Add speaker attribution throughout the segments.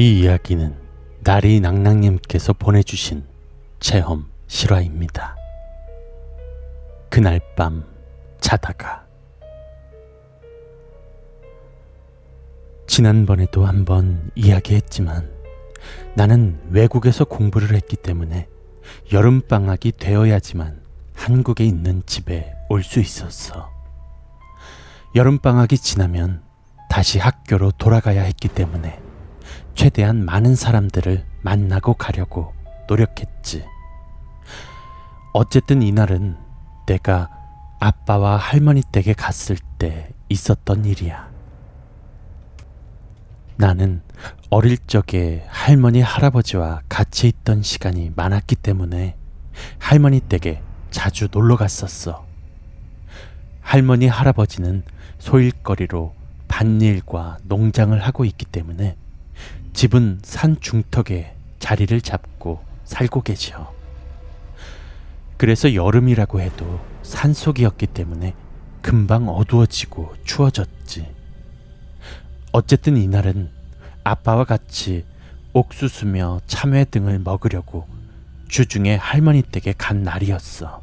Speaker 1: 이 이야기는 나리 낭낭님께서 보내주신 체험 실화입니다. 그날 밤 자다가 지난번에도 한번 이야기했지만 나는 외국에서 공부를 했기 때문에 여름방학이 되어야지만 한국에 있는 집에 올 수 있었어. 여름방학이 지나면 다시 학교로 돌아가야 했기 때문에 최대한 많은 사람들을 만나고 가려고 노력했지. 어쨌든 이날은 내가 아빠와 할머니 댁에 갔을 때 있었던 일이야. 나는 어릴 적에 할머니, 할아버지와 같이 있던 시간이 많았기 때문에 할머니 댁에 자주 놀러 갔었어. 할머니, 할아버지는 소일거리로 밭일과 농장을 하고 있기 때문에 집은 산 중턱에 자리를 잡고 살고 계셔. 그래서 여름이라고 해도 산속이었기 때문에 금방 어두워지고 추워졌지. 어쨌든 이날은 아빠와 같이 옥수수며 참외 등을 먹으려고 주중에 할머니 댁에 간 날이었어.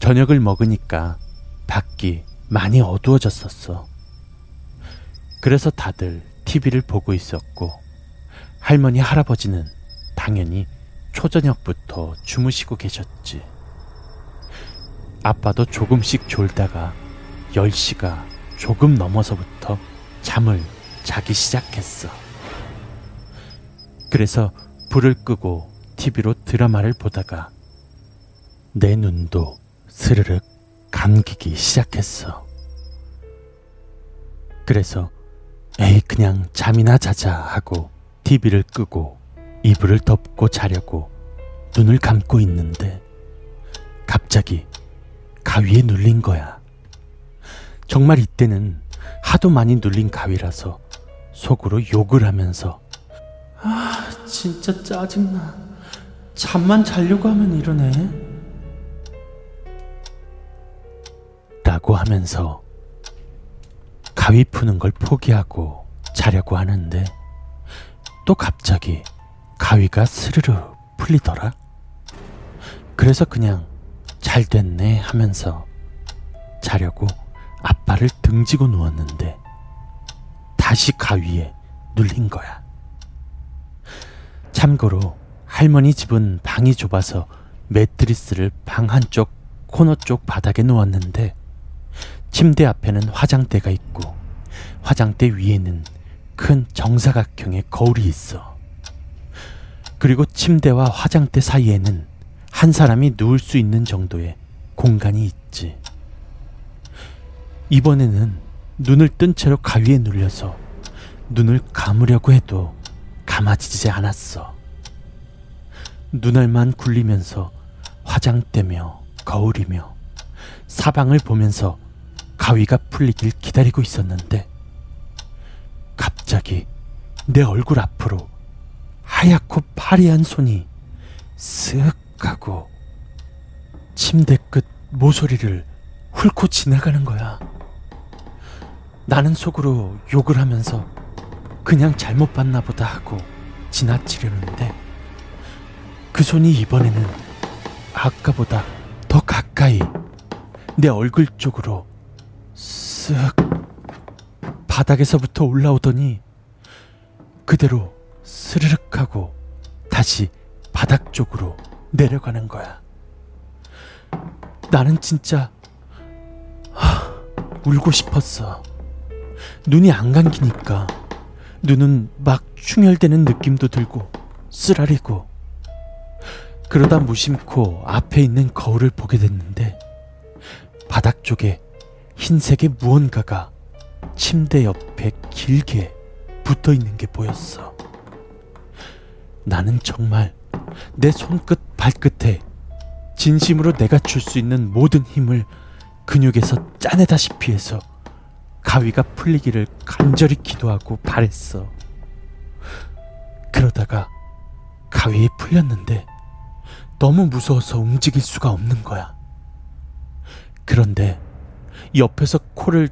Speaker 1: 저녁을 먹으니까 밖이 많이 어두워졌었어. 그래서 다들 TV를 보고 있었고 할머니 할아버지는 당연히 초저녁부터 주무시고 계셨지. 아빠도 조금씩 졸다가 10시가 조금 넘어서부터 잠을 자기 시작했어. 그래서 불을 끄고 TV로 드라마를 보다가 내 눈도 스르륵 감기기 시작했어. 그래서 에이 그냥 잠이나 자자 하고 TV를 끄고 이불을 덮고 자려고 눈을 감고 있는데 갑자기 가위에 눌린 거야. 정말 이때는 하도 많이 눌린 가위라서 속으로 욕을 하면서 아 진짜 짜증나. 잠만 자려고 하면 이러네. 라고 하면서 가위 푸는 걸 포기하고 자려고 하는데 또 갑자기 가위가 스르르 풀리더라. 그래서 그냥 잘 됐네 하면서 자려고 아빠를 등지고 누웠는데 다시 가위에 눌린 거야. 참고로 할머니 집은 방이 좁아서 매트리스를 방 한쪽 코너 쪽 바닥에 놓았는데 침대 앞에는 화장대가 있고 화장대 위에는 큰 정사각형의 거울이 있어. 그리고 침대와 화장대 사이에는 한 사람이 누울 수 있는 정도의 공간이 있지. 이번에는 눈을 뜬 채로 가위에 눌려서 눈을 감으려고 해도 감아지지 않았어. 눈알만 굴리면서 화장대며 거울이며 사방을 보면서 가위가 풀리길 기다리고 있었는데 갑자기 내 얼굴 앞으로 하얗고 파리한 손이 쓱 하고 침대 끝 모서리를 훑고 지나가는 거야. 나는 속으로 욕을 하면서 그냥 잘못 봤나 보다 하고 지나치려는데 그 손이 이번에는 아까보다 더 가까이 내 얼굴 쪽으로 쓱 바닥에서부터 올라오더니 그대로 스르륵 하고 다시 바닥 쪽으로 내려가는 거야. 나는 진짜 하, 울고 싶었어. 눈이 안 감기니까 눈은 막 충혈되는 느낌도 들고 쓰라리고 그러다 무심코 앞에 있는 거울을 보게 됐는데 바닥 쪽에 흰색의 무언가가 침대 옆에 길게 붙어 있는 게 보였어. 나는 정말 내 손끝 발끝에 진심으로 내가 줄 수 있는 모든 힘을 근육에서 짜내다시피 해서 가위가 풀리기를 간절히 기도하고 바랬어. 그러다가 가위에 풀렸는데 너무 무서워서 움직일 수가 없는 거야. 그런데 옆에서 코를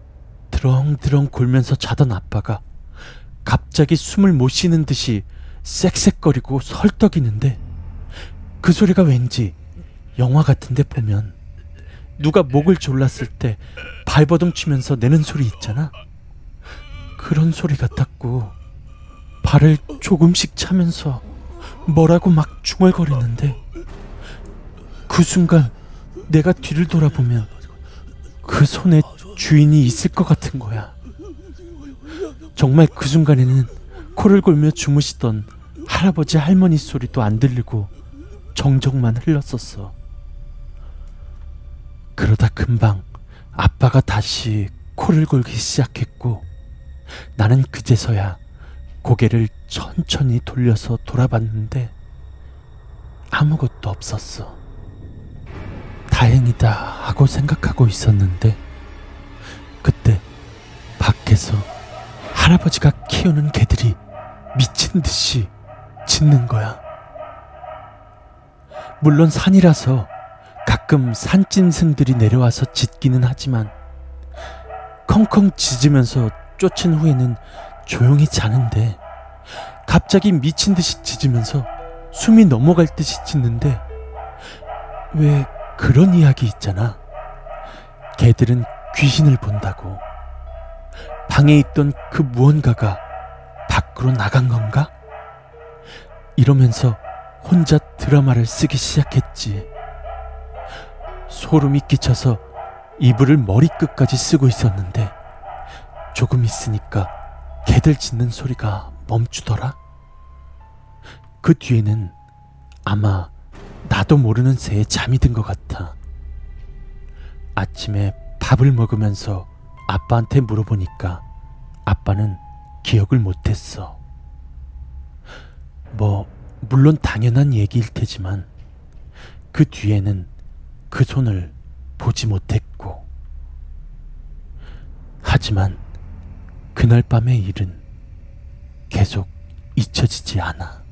Speaker 1: 드렁드렁 골면서 자던 아빠가 갑자기 숨을 못 쉬는 듯이 쌕쌕거리고 설떡이는데 그 소리가 왠지 영화 같은데 보면 누가 목을 졸랐을 때 발버둥 치면서 내는 소리 있잖아. 그런 소리 같았고 발을 조금씩 차면서 뭐라고 막 중얼거리는데 그 순간 내가 뒤를 돌아보면 그 손에 주인이 있을 것 같은 거야. 정말 그 순간에는 코를 골며 주무시던 할아버지 할머니 소리도 안 들리고 정적만 흘렀었어. 그러다 금방 아빠가 다시 코를 골기 시작했고 나는 그제서야 고개를 천천히 돌려서 돌아봤는데 아무것도 없었어. 다행이다 하고 생각하고 있었는데 그때 밖에서 할아버지가 키우는 개들이 미친 듯이 짖는 거야. 물론 산이라서 가끔 산짐승들이 내려와서 짖기는 하지만 컹컹 짖으면서 쫓은 후에는 조용히 자는데 갑자기 미친 듯이 짖으면서 숨이 넘어갈 듯이 짖는데 왜 그런 이야기 있잖아. 개들은 귀신을 본다고. 방에 있던 그 무언가가 밖으로 나간 건가? 이러면서 혼자 드라마를 쓰기 시작했지. 소름이 끼쳐서 이불을 머리끝까지 쓰고 있었는데 조금 있으니까 개들 짖는 소리가 멈추더라. 그 뒤에는 아마 나도 모르는 새에 잠이 든 것 같아. 아침에 밥을 먹으면서 아빠한테 물어보니까 아빠는 기억을 못했어. 뭐, 물론 당연한 얘기일 테지만 그 뒤에는 그 손을 보지 못했고. 하지만 그날 밤의 일은 계속 잊혀지지 않아.